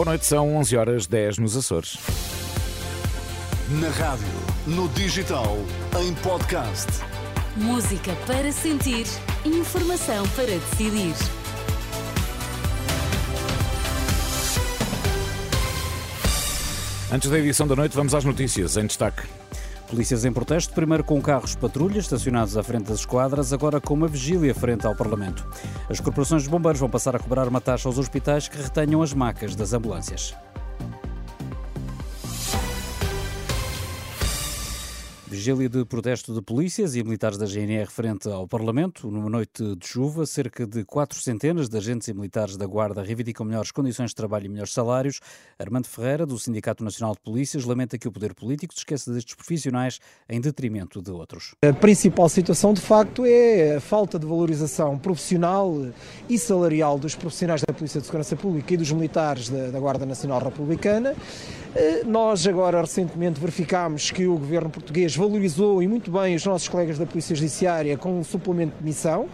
Boa noite, são 11 horas 10 nos Açores. Na rádio, no digital, em podcast. Música para sentir, informação para decidir. Antes da edição da noite, vamos às notícias em destaque. Polícias em protesto, primeiro com carros patrulhas estacionados à frente das esquadras, agora com uma vigília frente ao Parlamento. As corporações de bombeiros vão passar a cobrar uma taxa aos hospitais que retenham as macas das ambulâncias. Vigília de protesto de polícias e militares da GNR frente ao Parlamento. Numa noite de chuva, cerca de quatro centenas de agentes e militares da Guarda reivindicam melhores condições de trabalho e melhores salários. Armando Ferreira, do Sindicato Nacional de Polícias, lamenta que o poder político se esqueça destes profissionais em detrimento de outros. A principal situação, de facto, é a falta de valorização profissional e salarial dos profissionais da Polícia de Segurança Pública e dos militares da, da Guarda Nacional Republicana. Eh, nós agora recentemente verificámos que o governo português valorizou e muito bem os nossos colegas da Polícia Judiciária com um suplemento de missão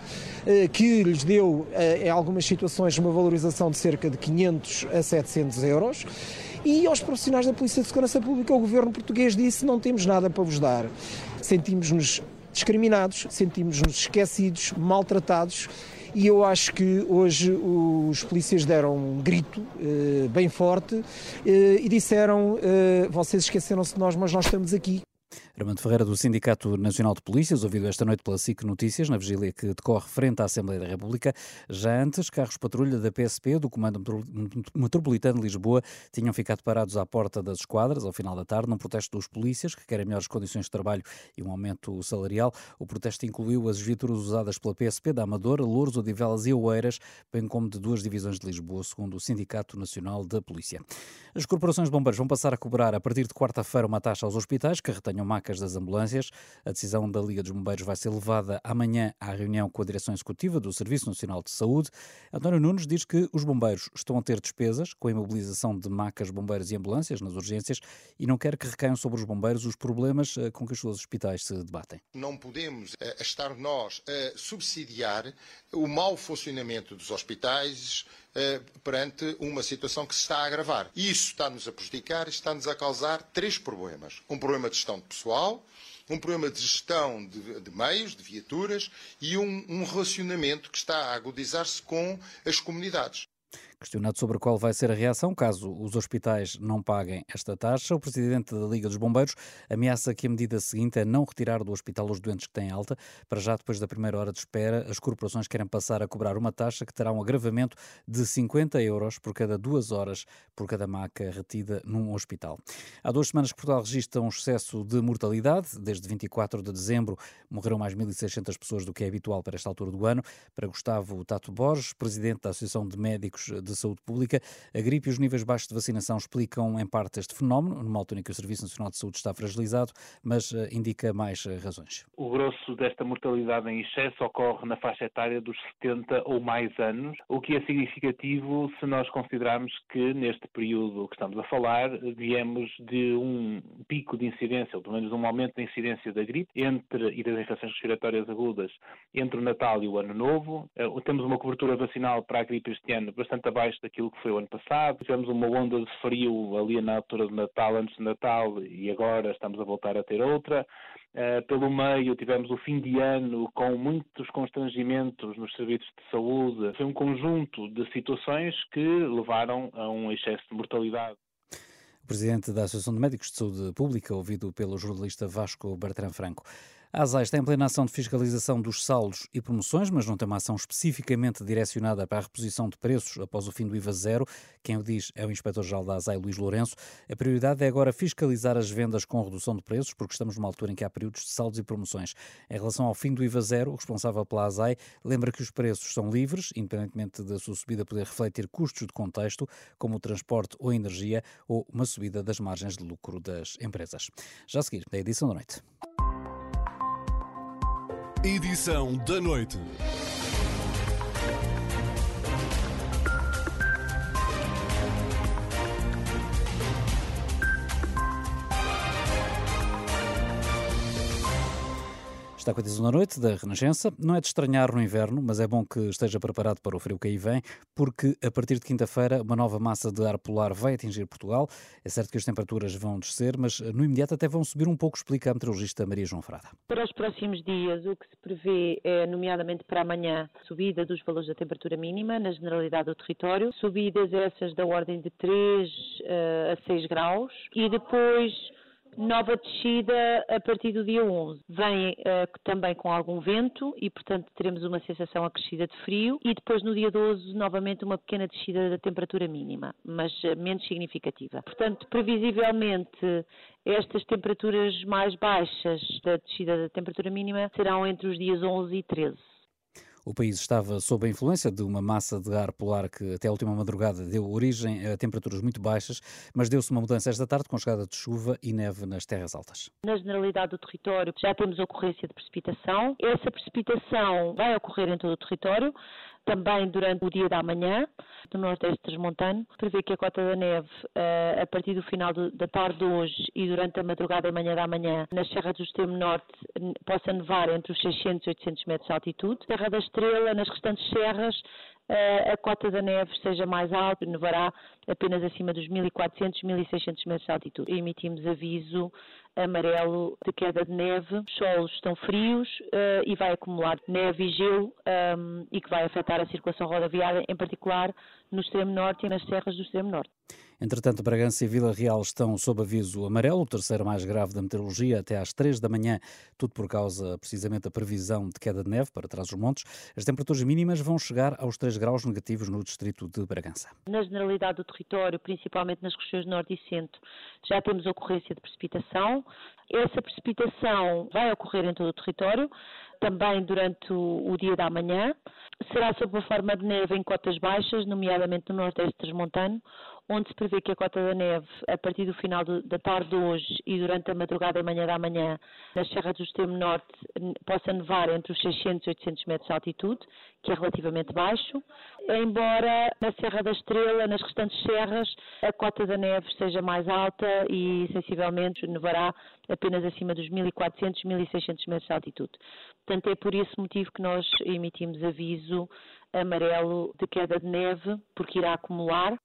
eh, que lhes deu eh, em algumas situações uma valorização de cerca de 500 a 700 euros. E aos profissionais da Polícia de Segurança Pública o governo português disse não temos nada para vos dar. Sentimos-nos discriminados, sentimos-nos esquecidos, maltratados e eu acho que hoje os polícias deram um grito eh, bem forte eh, e disseram: eh, vocês esqueceram-se de nós, mas nós estamos aqui. Armando Ferreira, do Sindicato Nacional de Polícias, ouvido esta noite pela SIC Notícias, na vigília que decorre frente à Assembleia da República. Já antes, carros patrulha da PSP, do Comando Metropolitano de Lisboa, tinham ficado parados à porta das esquadras, ao final da tarde, num protesto dos polícias, que querem melhores condições de trabalho e um aumento salarial. O protesto incluiu as viaturas usadas pela PSP da Amadora, Louros, Odivelas e Oeiras, bem como de duas divisões de Lisboa, segundo o Sindicato Nacional da Polícia. As corporações de bombeiros vão passar a cobrar, a partir de quarta-feira, uma taxa aos hospitais que retenham das ambulâncias. A decisão da Liga dos Bombeiros vai ser levada amanhã à reunião com a Direção Executiva do Serviço Nacional de Saúde. António Nunes diz que os bombeiros estão a ter despesas com a imobilização de macas, bombeiros e ambulâncias nas urgências e não quer que recaiam sobre os bombeiros os problemas eh, com que os seus hospitais se debatem. Não podemos uh, estar nós a subsidiar o mau funcionamento dos hospitais, perante uma situação que se está a agravar. E isso está-nos a prejudicar e está-nos a causar três problemas. Um problema de gestão de pessoal, um problema de gestão de, de meios, de viaturas e um, um relacionamento que está a agudizar-se com as comunidades. Questionado sobre qual vai ser a reação caso os hospitais não paguem esta taxa, o presidente da Liga dos Bombeiros ameaça que a medida seguinte é não retirar do hospital os doentes que têm alta. Para já, depois da primeira hora de espera, as corporações querem passar a cobrar uma taxa que terá um agravamento de 50 euros por cada duas horas por cada maca retida num hospital. Há duas semanas que Portugal registra um excesso de mortalidade. Desde 24 de dezembro morreram mais 1.600 pessoas do que é habitual para esta altura do ano. Para Gustavo Tato Borges, presidente da Associação de Médicos de Saúde Pública. A gripe e os níveis baixos de vacinação explicam em parte este fenómeno, numa altura em que o Serviço Nacional de Saúde está fragilizado, mas uh, indica mais uh, razões. O grosso desta mortalidade em excesso ocorre na faixa etária dos 70 ou mais anos, o que é significativo se nós considerarmos que neste período que estamos a falar viemos de um pico de incidência, ou pelo menos um aumento da incidência da gripe entre, e das infecções respiratórias agudas entre o Natal e o Ano Novo. Uh, temos uma cobertura vacinal para a gripe este ano bastante abaixo daquilo que foi o ano passado. Tivemos uma onda de frio ali na altura do Natal, antes do Natal, e agora estamos a voltar a ter outra. Uh, pelo meio tivemos o fim de ano com muitos constrangimentos nos serviços de saúde. Foi um conjunto de situações que levaram a um excesso de mortalidade. O presidente da Associação de Médicos de Saúde Pública, ouvido pelo jornalista Vasco Bertrand Franco. A ASAI está em plena ação de fiscalização dos saldos e promoções, mas não tem uma ação especificamente direcionada para a reposição de preços após o fim do IVA zero. Quem o diz é o inspetor-geral da ASAI, Luís Lourenço. A prioridade é agora fiscalizar as vendas com redução de preços, porque estamos numa altura em que há períodos de saldos e promoções. Em relação ao fim do IVA zero, o responsável pela ASAI lembra que os preços são livres, independentemente da sua subida poder refletir custos de contexto, como o transporte ou a energia, ou uma subida das margens de lucro das empresas. Já a seguir, da edição da noite. Edição da noite. Está com a edição da noite da Renascença. Não é de estranhar no inverno, mas é bom que esteja preparado para o frio que aí vem, porque a partir de quinta-feira uma nova massa de ar polar vai atingir Portugal. É certo que as temperaturas vão descer, mas no imediato até vão subir um pouco, explica a meteorologista Maria João Frada. Para os próximos dias, o que se prevê é, nomeadamente para amanhã, subida dos valores da temperatura mínima na generalidade do território, subidas essas da ordem de 3 uh, eh, a 6 graus, e depois nova descida a partir do dia 11. Vem uh, também com algum vento e, portanto, teremos uma sensação acrescida de frio e depois no dia 12 novamente uma pequena descida da temperatura mínima, mas uh, menos significativa. Portanto, previsivelmente estas temperaturas mais baixas da descida da temperatura mínima serão entre os dias 11 e 13. O país estava sob a influência de uma massa de ar polar que até a última madrugada deu origem a temperaturas muito baixas, mas deu-se uma mudança esta tarde com chegada de chuva e neve nas terras altas. Na generalidade do território já temos ocorrência de precipitação. Essa precipitação vai ocorrer em todo o território também durante o dia da manhã, no Nordeste Transmontano. Prevê que a cota da neve, uh, a partir do final do, da tarde de hoje e durante a madrugada e manhã da manhã, nas serras do extremo norte, possa nevar entre os 600 e 800 metros de altitude. Serra da Estrela, nas restantes serras, uh, a cota da neve seja mais alta, nevará apenas acima dos 1400, 1600 metros de altitude. Emitimos aviso amarelo de queda de neve, os solos estão frios uh, e vai acumular neve e gelo um, e que vai afetar a circulação rodoviária, em particular no extremo norte e nas serras do extremo norte. Entretanto, Bragança e Vila Real estão sob aviso amarelo, o terceiro mais grave da meteorologia, até às três da manhã, tudo por causa, precisamente, da previsão de queda de neve para trás dos montes. As temperaturas mínimas vão chegar aos 3 graus negativos no distrito de Bragança. Na generalidade do território, principalmente nas regiões norte e centro, já temos ocorrência de precipitação. Essa precipitação vai ocorrer em todo o território, também durante o, o dia da manhã. Será sob a forma de neve em cotas baixas, nomeadamente no Nordeste Transmontano, onde se prevê que a cota da neve, a partir do final do, da tarde de hoje e durante a madrugada e manhã da manhã, nas serras do extremo norte, possa nevar entre os 600 e 800 metros de altitude, que é relativamente baixo, embora na Serra da Estrela, nas restantes serras, a cota da neve seja mais alta e sensivelmente nevará apenas acima dos 1400, 1600 metros de altitude. Portanto, é por esse motivo que nós emitimos aviso amarelo de queda de neve, porque irá acumular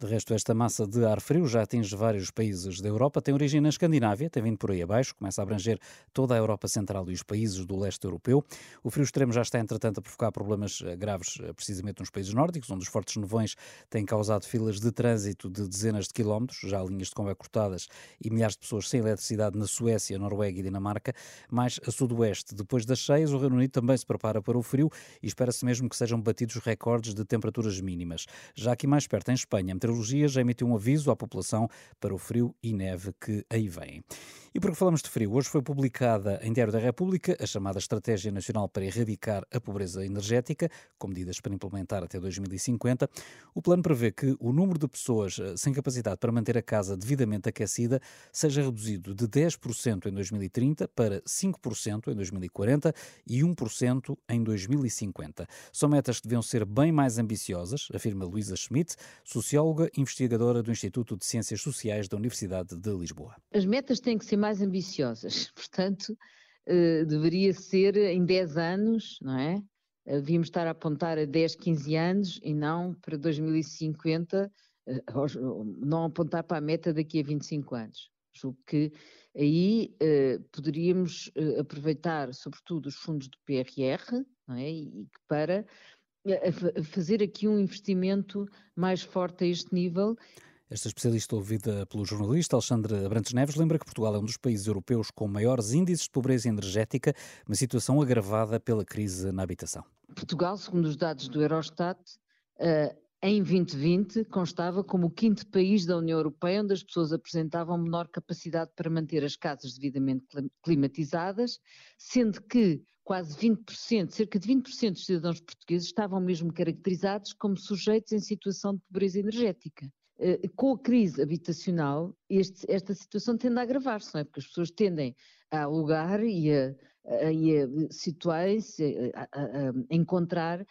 de resto, esta massa de ar frio já atinge vários países da Europa, tem origem na Escandinávia, tem vindo por aí abaixo, começa a abranger toda a Europa Central e os países do leste europeu. O frio extremo já está, entretanto, a provocar problemas eh, graves, eh, precisamente nos países nórdicos, onde os fortes nevões têm causado filas de trânsito de dezenas de quilómetros, já linhas de comboio cortadas e milhares de pessoas sem eletricidade na Suécia, Noruega e Dinamarca. Mais a sudoeste, depois das cheias, o Reino Unido também se prepara para o frio e espera-se mesmo que sejam batidos recordes de temperaturas mínimas. Já aqui mais perto, em Espanha, Meteorologia já emitiu um aviso à população para o frio e neve que aí vem. E porque falamos de frio, hoje foi publicada em Diário da República a chamada Estratégia Nacional para Erradicar a Pobreza Energética, com medidas para implementar até 2050. O plano prevê que o número de pessoas eh, sem capacidade para manter a casa devidamente aquecida seja reduzido de 10% em 2030 para 5% em 2040 e 1% em 2050. São metas que deviam ser bem mais ambiciosas, afirma Luísa Schmidt, socióloga investigadora do Instituto de Ciências Sociais da Universidade de Lisboa. As metas têm que ser mais ambiciosas, portanto, eh, deveria ser em 10 anos, não é? Eh, devíamos estar a apontar a 10, 15 anos e não para 2050, eh, não apontar para a meta daqui a 25 anos. Julgo que aí poderíamos aproveitar, sobretudo, os fundos do PRR, não é? E para fazer aqui um investimento mais forte a este nível esta especialista ouvida pelo jornalista Alexandre Abrantes Neves lembra que Portugal é um dos países europeus com maiores índices de pobreza energética, uma situação agravada pela crise na habitação. Portugal, segundo os dados do Eurostat, eh, em 2020 constava como o quinto país da União Europeia onde as pessoas apresentavam menor capacidade para manter as casas devidamente climatizadas, sendo que quase 20%, cerca de 20% dos cidadãos portugueses estavam mesmo caracterizados como sujeitos em situação de pobreza energética. Eh, com a crise habitacional, este, esta situação tende a agravar-se, não é? Porque as pessoas tendem a alugar e a, a, a situarem-se, a, a, encontrar,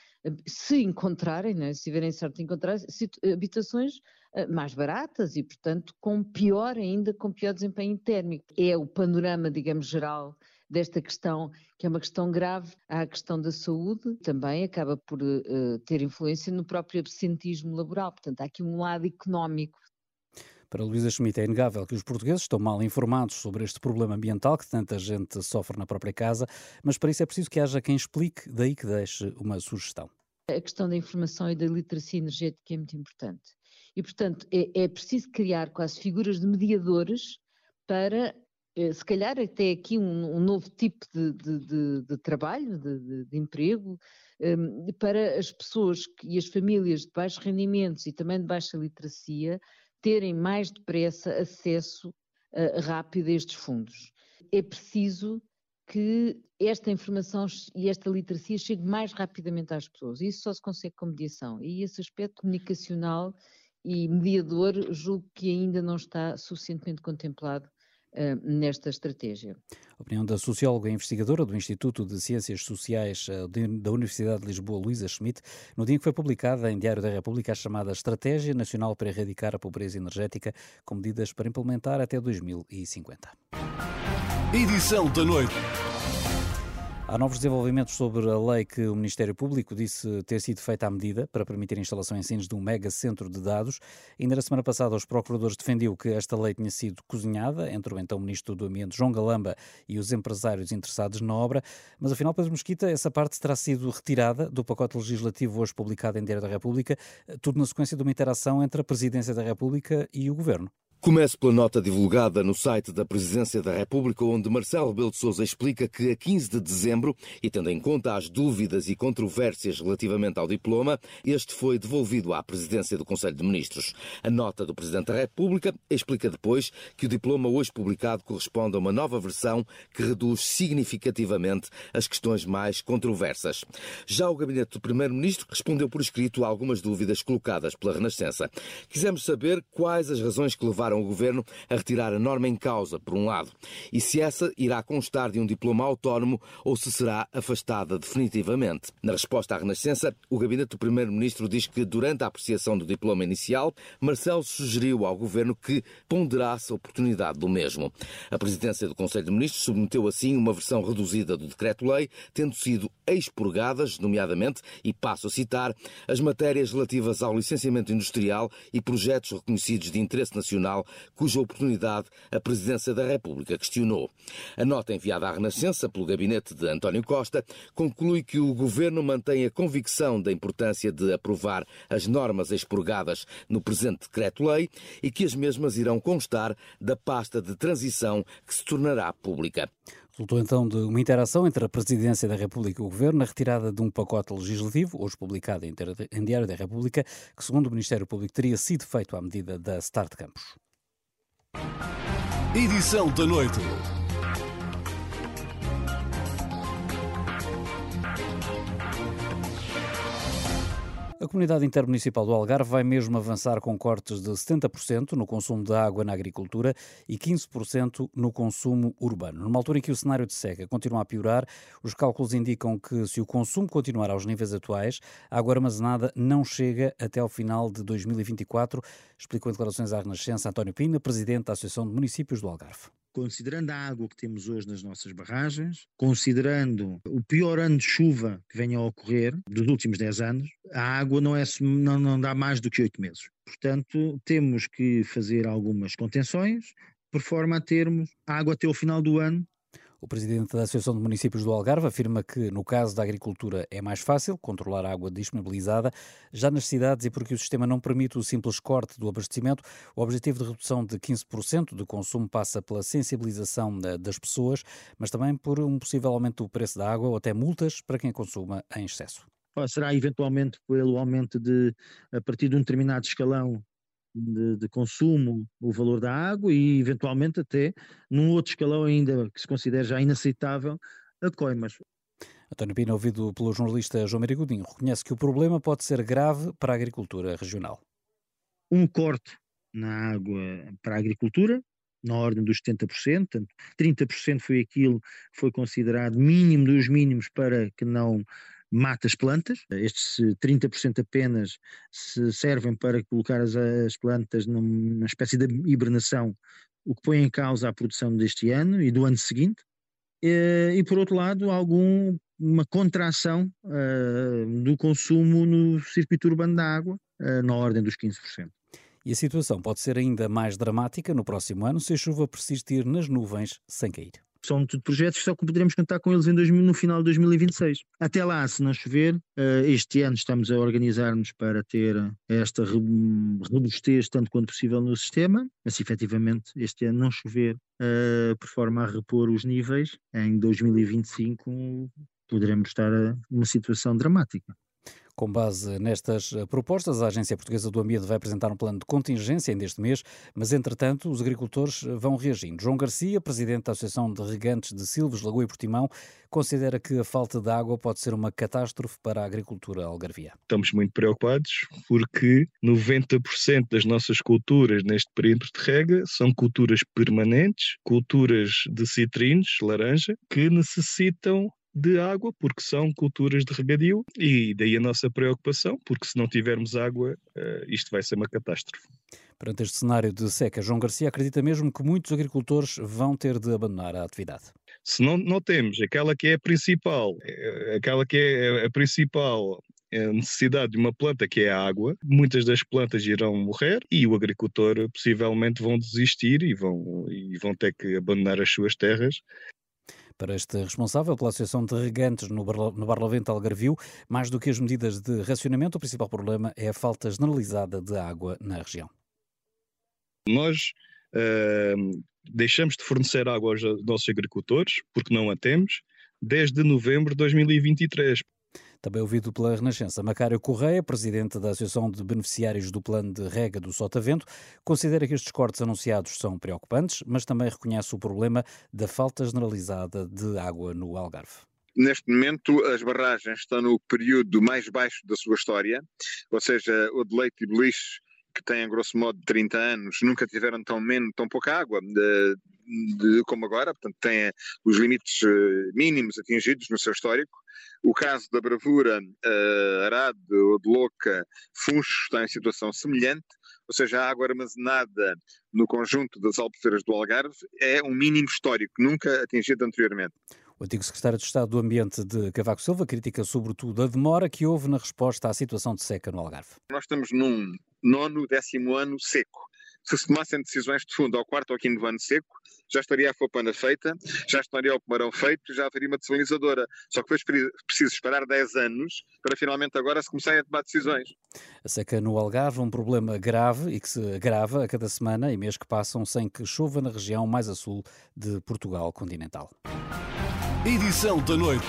se encontrarem, é? se tiverem sorte de encontrar, habitações eh, mais baratas e, portanto, com pior ainda, com pior desempenho térmico. É o panorama, digamos, geral desta questão, que é uma questão grave. Há a questão da saúde, também acaba por uh, ter influência no próprio absentismo laboral. Portanto, há aqui um lado económico para Luísa Schmidt é inegável que os portugueses estão mal informados sobre este problema ambiental que tanta gente sofre na própria casa, mas para isso é preciso que haja quem explique, daí que deixe uma sugestão. A questão da informação e da literacia energética é muito importante. E, portanto, é, é preciso criar quase figuras de mediadores para, se calhar, até aqui um, um novo tipo de, de, de, de trabalho, de, emprego, um, para as pessoas e as famílias de baixos rendimentos e também de baixa literacia terem mais depressa acesso uh, rápido a estes fundos. É preciso que esta informação e esta literacia chegue mais rapidamente às pessoas. Isso só se consegue com mediação. E esse aspecto comunicacional e mediador julgo que ainda não está suficientemente contemplado uh, nesta estratégia. A opinião da socióloga e investigadora do Instituto de Ciências Sociais de, da Universidade de Lisboa, Luísa Schmidt, no dia em que foi publicada em Diário da República a chamada Estratégia Nacional para Erradicar a Pobreza Energética, com medidas para implementar até 2050. Edição da noite. Há novos desenvolvimentos sobre a lei que o Ministério Público disse ter sido feita à medida para permitir a instalação em Sines de um mega centro de dados. Ainda na semana passada, os procuradores defendiam que esta lei tinha sido cozinhada entre o então Ministro do Ambiente, João Galamba, e os empresários interessados na obra, mas afinal, Pedro Mesquita, essa parte terá sido retirada do pacote legislativo hoje publicado em Diário da República, tudo na sequência de uma interação entre a Presidência da República e o Governo. Começo pela nota divulgada no site da Presidência da República, onde Marcelo Rebelo de Sousa explica que a 15 de dezembro, e tendo em conta as dúvidas e controvérsias relativamente ao diploma, este foi devolvido à Presidência do Conselho de Ministros. A nota do Presidente da República explica depois que o diploma hoje publicado corresponde a uma nova versão que reduz significativamente as questões mais controversas. Já o gabinete do Primeiro-Ministro respondeu por escrito a algumas dúvidas colocadas pela Renascença. Quisemos saber quais as razões que levaram levaram o governo a retirar a norma em causa, por um lado, e se essa irá constar de um diploma autónomo ou se será afastada definitivamente. Na resposta à Renascença, o gabinete do primeiro-ministro diz que, durante a apreciação do diploma inicial, Marcelo sugeriu ao governo que ponderasse a oportunidade do mesmo. A presidência do Conselho de Ministros submeteu assim uma versão reduzida do decreto-lei, tendo sido expurgadas, nomeadamente, e passo a citar, as matérias relativas ao licenciamento industrial e projetos reconhecidos de interesse nacional cuja oportunidade a Presidência da República questionou. A nota enviada à Renascença pelo gabinete de António Costa conclui que o governo mantém a convicção da importância de aprovar as normas expurgadas no presente decreto-lei e que as mesmas irão constar da pasta de transição que se tornará pública. Resultou então de uma interação entre a Presidência da República e o Governo na retirada de um pacote legislativo, hoje publicado em Diário da República, que, segundo o Ministério Público, teria sido feito à medida da Start Campus. Edição da noite. A comunidade intermunicipal do Algarve vai mesmo avançar com cortes de 70% no consumo de água na agricultura e 15% no consumo urbano. Numa altura em que o cenário de seca continua a piorar, os cálculos indicam que se o consumo continuar aos níveis atuais, a água armazenada não chega até ao final de 2024, explicou em declarações à Renascença António Pina, presidente da Associação de Municípios do Algarve considerando a água que temos hoje nas nossas barragens, considerando o pior ano de chuva que venha a ocorrer dos últimos 10 anos, a água não, é, não, não dá mais do que 8 meses. Portanto, temos que fazer algumas contenções, por forma a termos água até o final do ano o presidente da Associação de Municípios do Algarve afirma que, no caso da agricultura, é mais fácil controlar a água disponibilizada. Já nas cidades, e porque o sistema não permite o simples corte do abastecimento, o objetivo de redução de 15% do consumo passa pela sensibilização das pessoas, mas também por um possível aumento do preço da água ou até multas para quem consuma em excesso será eventualmente pelo aumento de, a partir de um determinado escalão, de, de, consumo o valor da água e eventualmente até num outro escalão ainda que se considera já inaceitável a coimas. António Pina, ouvido pelo jornalista João Maria Godinho, reconhece que o problema pode ser grave para a agricultura regional. Um corte na água para a agricultura, na ordem dos 70%, 30% foi aquilo que foi considerado mínimo dos mínimos para que não mata as plantas. Estes 30% apenas se servem para colocar as, as plantas numa espécie de hibernação, o que põe em causa a produção deste ano e do ano seguinte. e, e por outro lado, algum uma contração uh, do consumo no circuito urbano da água, uh, na ordem dos 15%. E a situação pode ser ainda mais dramática no próximo ano se a chuva persistir nas nuvens sem cair. São tudo projetos que só poderemos contar com eles em 2000, no final de 2026. Até lá, se não chover, uh, este ano estamos a organizar-nos para ter esta robustez tanto quanto possível no sistema, mas se efetivamente este ano não chover, uh, por forma a repor os níveis, em 2025 poderemos estar numa situação dramática. Com base nestas eh, propostas, a Agência Portuguesa do Ambiente vai apresentar um plano de contingência ainda este mês, mas entretanto os agricultores eh, vão reagindo. João Garcia, presidente da Associação de Regantes de Silves, Lagoa e Portimão, considera que a falta de água pode ser uma catástrofe para a agricultura algarvia. Estamos muito preocupados porque 90% das nossas culturas neste perímetro de rega são culturas permanentes, culturas de citrinos, laranja, que necessitam de água, porque são culturas de regadio, e daí a nossa preocupação, porque se não tivermos água, uh, isto vai ser uma catástrofe. Perante este cenário de seca, João Garcia acredita mesmo que muitos agricultores vão ter de abandonar a atividade. Se não, não temos aquela que é a principal, eh, aquela que é a principal a necessidade de uma planta que é a água, muitas das plantas irão morrer e o agricultor possivelmente vão desistir e vão, e vão ter que abandonar as suas terras para este responsável pela Associação de Regantes no, Barlavento Algarvio, mais do que as medidas de racionamento, o principal problema é a falta generalizada de água na região. Nós uh, deixamos de fornecer água aos nossos agricultores, porque não a temos, desde novembro de 2023. Também ouvido pela Renascença, Macário Correia, presidente da Associação de Beneficiários do Plano de Rega do Sotavento, considera que estes cortes anunciados são preocupantes, mas também reconhece o problema da falta generalizada de água no Algarve. Neste momento, as barragens estão no período mais baixo da sua história, ou seja, o de Leite e Beliche, que têm, grosso modo, 30 anos, nunca tiveram tão, menos, tão pouca água. De, de, como agora, portanto, têm os limites eh, mínimos atingidos no seu histórico. O caso da Bravura, uh, Arade ou de Louca, Funcho está em situação semelhante, ou seja, a água armazenada no conjunto das albufeiras do Algarve é um mínimo histórico, nunca atingido anteriormente. O antigo secretário de Estado do Ambiente de Cavaco Silva critica sobretudo a demora que houve na resposta à situação de seca no Algarve. Nós estamos num nono, décimo ano seco se se tomassem decisões de fundo ao quarto ou quinto ano seco, já estaria a fopana feita, já estaria o pomarão feito, já haveria uma desalinizadora. Só que depois preciso esperar 10 anos para finalmente agora se começarem a tomar decisões. A seca no Algarve, um problema grave e que se agrava a cada semana e mês que passam sem que chova na região mais a sul de Portugal continental. Edição da noite.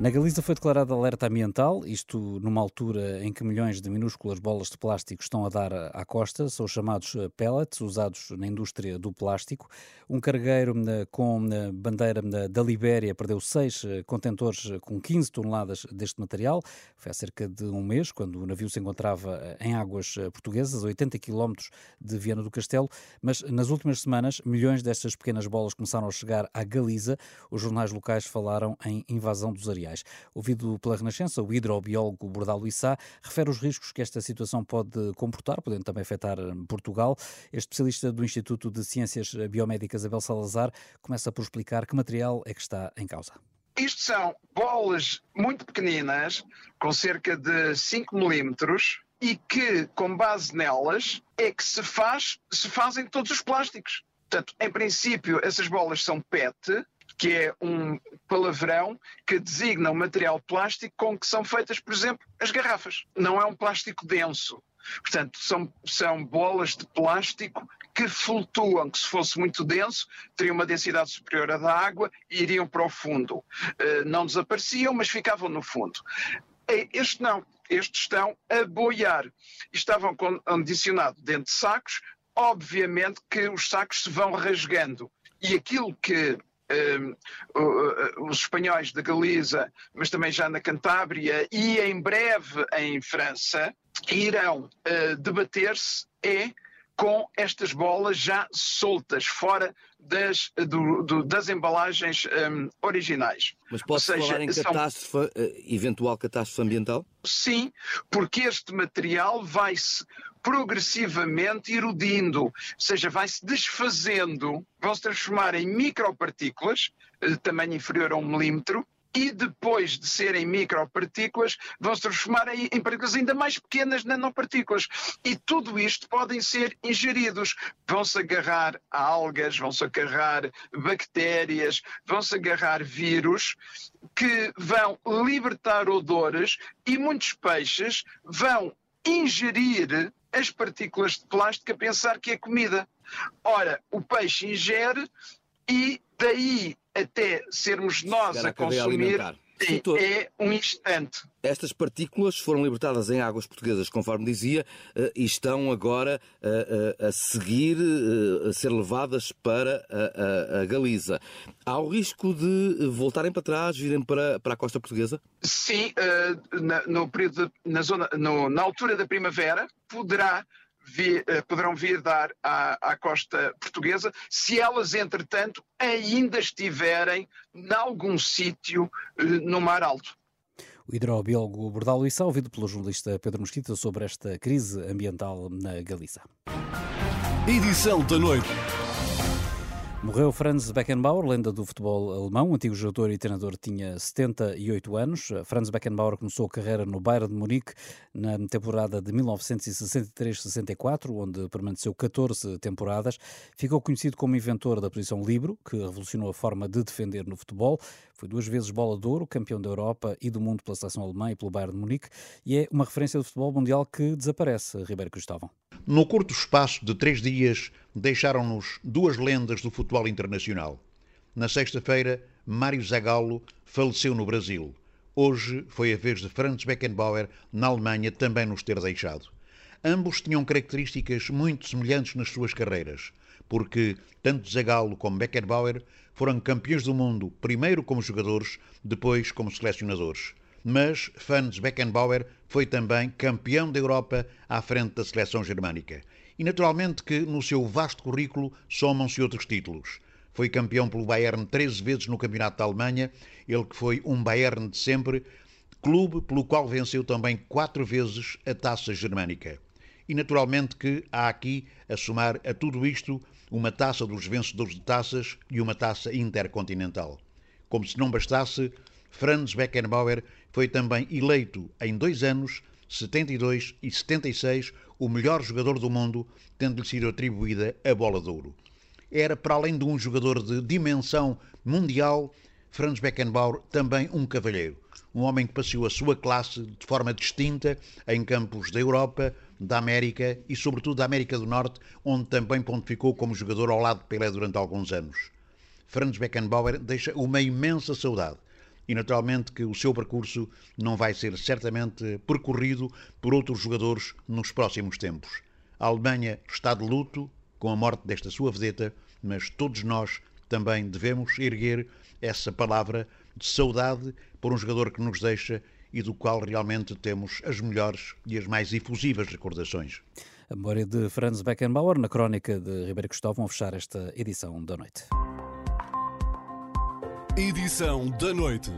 Na Galiza foi declarada alerta ambiental, isto numa altura em que milhões de minúsculas bolas de plástico estão a dar à costa, são os chamados eh, pellets, usados na indústria do plástico. Um cargueiro eh, com eh, bandeira da Libéria perdeu seis contentores com 15 toneladas deste material. Foi há cerca de um mês, quando o navio se encontrava em águas portuguesas, a 80 quilómetros de Viana do Castelo, mas nas últimas semanas milhões destas pequenas bolas começaram a chegar à Galiza. Os jornais locais falaram em invasão dos areais. Ouvido pela Renascença, o hidrobiólogo Bordal Issa refere os riscos que esta situação pode comportar, podendo também afetar eh, Portugal. Este especialista do Instituto de Ciências Biomédicas, Abel Salazar, começa por explicar que material é que está em causa. Isto são bolas muito pequeninas, com cerca de 5 milímetros, e que, com base nelas, é que se, faz, se fazem todos os plásticos. Portanto, em princípio, essas bolas são PET, que é um palavrão que designa o material plástico com que são feitas, por exemplo, as garrafas. Não é um plástico denso. Portanto, são, são bolas de plástico que flutuam, que se fosse muito denso, teriam uma densidade superior à da água e iriam para o fundo. Eh, não desapareciam, mas ficavam no fundo. Este não. Estes estão a boiar. Estavam condicionados dentro de sacos. Obviamente que os sacos se vão rasgando. E aquilo que Ehm, os espanhóis da Galiza, mas também já na Cantábria e em breve em França, irão uh, debater-se é com estas bolas já soltas, fora das, do, do, das embalagens um, ehm, originais. Mas pode-se falar em são... Eh, eventual catástrofe ambiental? Sim, porque este material vai-se progressivamente erudindo, ou seja, vai-se desfazendo, vão se transformar em micropartículas, de tamanho inferior a um milímetro, e depois de serem micropartículas, vão se transformar em, em, partículas ainda mais pequenas nanopartículas. E tudo isto podem ser ingeridos. Vão-se agarrar a algas, vão-se agarrar bactérias, vão-se agarrar vírus que vão libertar odores e muitos peixes vão ingerir as partículas de plástico a pensar que é comida. Ora, o peixe ingere e daí até sermos nós a consumir é um instante. Estas partículas foram libertadas em águas portuguesas, conforme dizia, eh, e estão agora eh, eh, a seguir, a ser levadas para a, Galiza. Há o risco de voltarem para trás, virem para, para a costa portuguesa? Sim, no período, na, zona, no, na altura da primavera, poderá vir, eh, poderão vir dar à, à, costa portuguesa, se elas, entretanto, ainda estiverem em algum sítio eh, no Mar Alto. O hidrobiólogo Bordal Luís, ouvido pelo jornalista Pedro Mosquita sobre esta crise ambiental na Galiza. Edição da noite. Morreu Franz Beckenbauer, lenda do futebol alemão, antigo jogador e treinador, tinha 78 anos. Franz Beckenbauer começou a carreira no Bayern de Munique na temporada de 1963-64, onde permaneceu 14 temporadas. Ficou conhecido como inventor da posição libero, que revolucionou a forma de defender no futebol. Foi duas vezes bola de ouro, campeão da Europa e do mundo pela seleção alemã e pelo Bayern de Munique, e é uma referência do futebol mundial que desaparece, Ribeiro Cristóvão. No curto espaço de três dias, deixaram-nos duas lendas do futebol internacional. Na sexta-feira, Mário Zagallo faleceu no Brasil. Hoje foi a vez de Franz Beckenbauer, na Alemanha, também nos ter deixado. Ambos tinham características muito semelhantes nas suas carreiras, porque tanto Zagallo como Beckenbauer foram campeões do mundo, primeiro como jogadores, depois como selecionadores mas Franz Beckenbauer foi também campeão da Europa à frente da seleção germânica. E naturalmente que no seu vasto currículo somam-se outros títulos. Foi campeão pelo Bayern 13 vezes no Campeonato da Alemanha, ele que foi um Bayern de sempre, clube pelo qual venceu também quatro vezes a taça germânica. E naturalmente que há aqui a somar a tudo isto uma taça dos vencedores de taças e uma taça intercontinental. Como se não bastasse, Franz Beckenbauer foi também eleito em dois anos, 72 e 76, o melhor jogador do mundo, tendo-lhe sido atribuída a bola de ouro. Era, para além de um jogador de dimensão mundial, Franz Beckenbauer também um cavalheiro. Um homem que passeou a sua classe de forma distinta em campos da Europa, da América e, sobretudo, da América do Norte, onde também pontificou como jogador ao lado de Pelé durante alguns anos. Franz Beckenbauer deixa uma imensa saudade e naturalmente que o seu percurso não vai ser certamente percorrido por outros jogadores nos próximos tempos. A Alemanha está de luto com a morte desta sua vedeta, mas todos nós também devemos erguer essa palavra de saudade por um jogador que nos deixa e do qual realmente temos as melhores e as mais efusivas recordações. A memória de Franz Beckenbauer na crónica de Ribeiro Cristóvão a fechar esta edição da noite edição da noite.